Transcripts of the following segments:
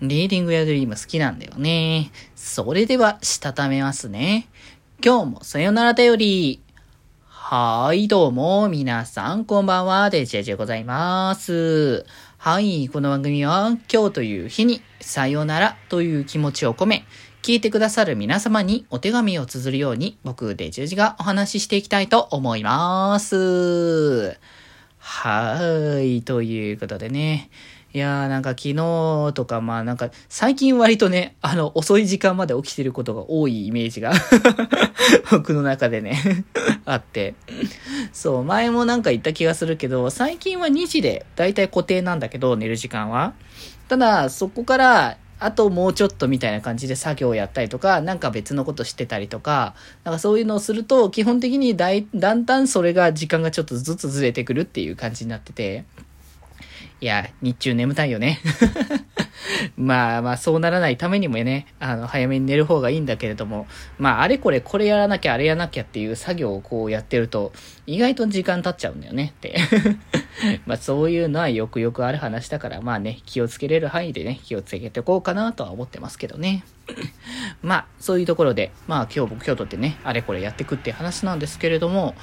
リーディングやドリーム好きなんだよね。それでは、したためますね。今日もさよならだより。はい、どうも、皆さん、こんばんは、デジェジェございます。はい、この番組は、今日という日に、さよならという気持ちを込め、聞いてくださる皆様にお手紙を綴るように、僕、デジェジがお話ししていきたいと思います。はい、ということでね。いやーなんか昨日とかまあなんか最近割とね、あの遅い時間まで起きてることが多いイメージが 僕の中でねあって。そう、前もなんか言った気がするけど、最近は2時でだいたい固定なんだけど、寝る時間は。ただ、そこから、あともうちょっとみたいな感じで作業をやったりとか、なんか別のことしてたりとか、なんかそういうのをすると、基本的にだい、だんだんそれが時間がちょっとずつずれてくるっていう感じになってて、いや、日中眠たいよね。まあまあ、そうならないためにもね、あの、早めに寝る方がいいんだけれども、まあ、あれこれこれやらなきゃ、あれやらなきゃっていう作業をこうやってると、意外と時間経っちゃうんだよねって まあ、そういうのはよくよくある話だから、まあね、気をつけれる範囲でね、気をつけておこうかなとは思ってますけどね。まあ、そういうところで、まあ今日僕今日とってね、あれこれやってくって話なんですけれども、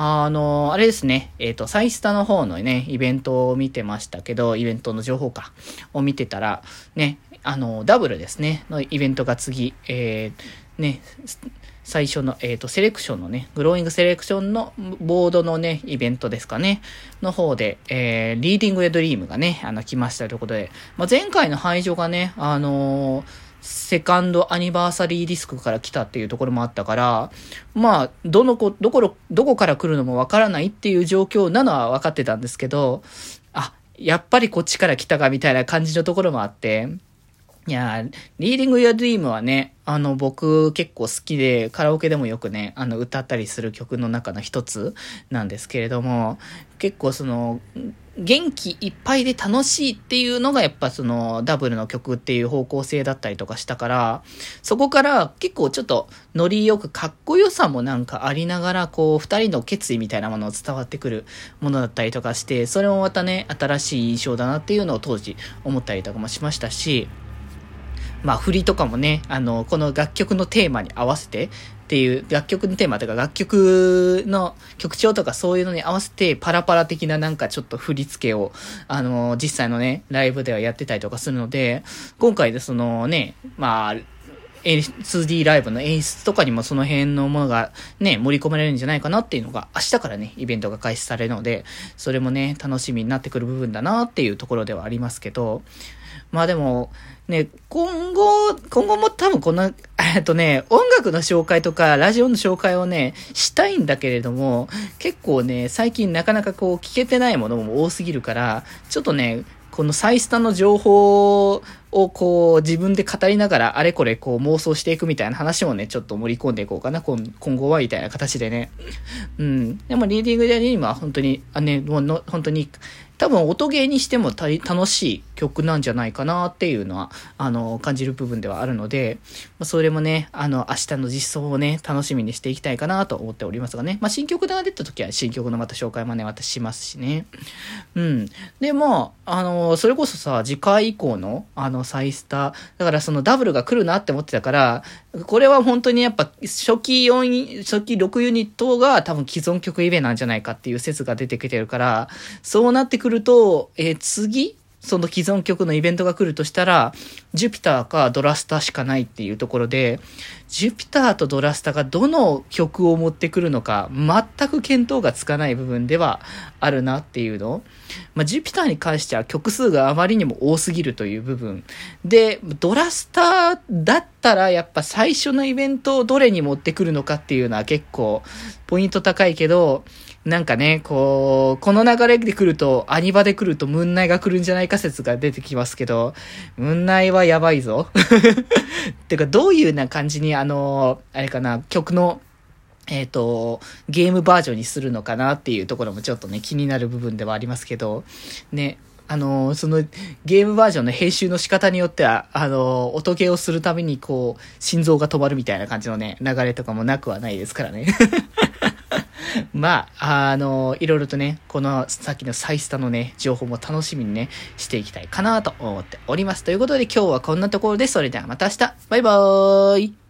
あの、あれですね、えっ、ー、と、サイスタの方のね、イベントを見てましたけど、イベントの情報か、を見てたら、ね、あの、ダブルですね、のイベントが次、えー、ね、最初の、えっ、ー、と、セレクションのね、グローイングセレクションのボードのね、イベントですかね、の方で、えー、リーディング・ユア・ドリームがね、あの、来ましたということで、まあ、前回のハイジョがね、あのーセカンドアニバーサリーディスクから来たっていうところもあったから、まあ、どの子、どころ、どこから来るのもわからないっていう状況なのは分かってたんですけど、あ、やっぱりこっちから来たかみたいな感じのところもあって、いやリーディング・ユア・ドリームはね、あの、僕結構好きで、カラオケでもよくね、あの、歌ったりする曲の中の一つなんですけれども、結構その、元気いっぱいで楽しいっていうのがやっぱそのダブルの曲っていう方向性だったりとかしたから、そこから結構ちょっとノリよくかっこよさもなんかありながら、こう二人の決意みたいなものを伝わってくるものだったりとかして、それもまたね、新しい印象だなっていうのを当時思ったりとかもしましたし、まあ振りとかもね、あの、この楽曲のテーマに合わせて、っていう楽曲のテーマとか楽曲の曲調とかそういうのに合わせてパラパラ的ななんかちょっと振り付けを、あの、実際のね、ライブではやってたりとかするので、今回でそのね、まあ、2D ライブの演出とかにもその辺のものがね、盛り込まれるんじゃないかなっていうのが明日からね、イベントが開始されるので、それもね、楽しみになってくる部分だなっていうところではありますけど、まあでも、ね、今後、今後も多分この、えっとね、音楽の紹介とか、ラジオの紹介をね、したいんだけれども、結構ね、最近なかなかこう、聞けてないものも多すぎるから、ちょっとね、このサイスタの情報をこう自分で語りながらあれこれこう妄想していくみたいな話もね、ちょっと盛り込んでいこうかな、今後はみたいな形でね。うん。でもリーディングで今本当に、あね、もうの本当に多分音ゲーにしても楽しい曲なんじゃないかなっていうのは、あの、感じる部分ではあるので、まあ、それもね、あの、明日の実装をね、楽しみにしていきたいかなと思っておりますがね。まあ、新曲が出た時は新曲のまた紹介もね、私しますしね。うん。で、まあ、あの、それこそさ、次回以降の、あの、の再スター、だからそのダブルが来るなって思ってたから、これは本当にやっぱ初期4、初期6ユニットが多分既存曲イベなんじゃないかっていう説が出てきてるから、そうなってくると、えー、次その既存曲のイベントが来るとしたら、ジュピターかドラスタしかないっていうところで、ジュピターとドラスタがどの曲を持ってくるのか、全く見当がつかない部分ではあるなっていうの。まあ、ジュピターに関しては曲数があまりにも多すぎるという部分。で、ドラスターだったらやっぱ最初のイベントをどれに持ってくるのかっていうのは結構ポイント高いけど、なんかね、こう、この流れで来ると、アニバで来るとムンナイが来るんじゃないか説が出てきますけど、ムンナイはやばいぞ。てか、どういうな感じに、あの、あれかな、曲の、えっ、ー、と、ゲームバージョンにするのかなっていうところもちょっとね、気になる部分ではありますけど、ね、あの、そのゲームバージョンの編集の仕方によっては、あの、音ゲーをするためにこう、心臓が止まるみたいな感じのね、流れとかもなくはないですからね。まあ、あの、いろいろとね、このさっきのサイスタのね、情報も楽しみにね、していきたいかなと思っております。ということで今日はこんなところで、それではまた明日バイバーイ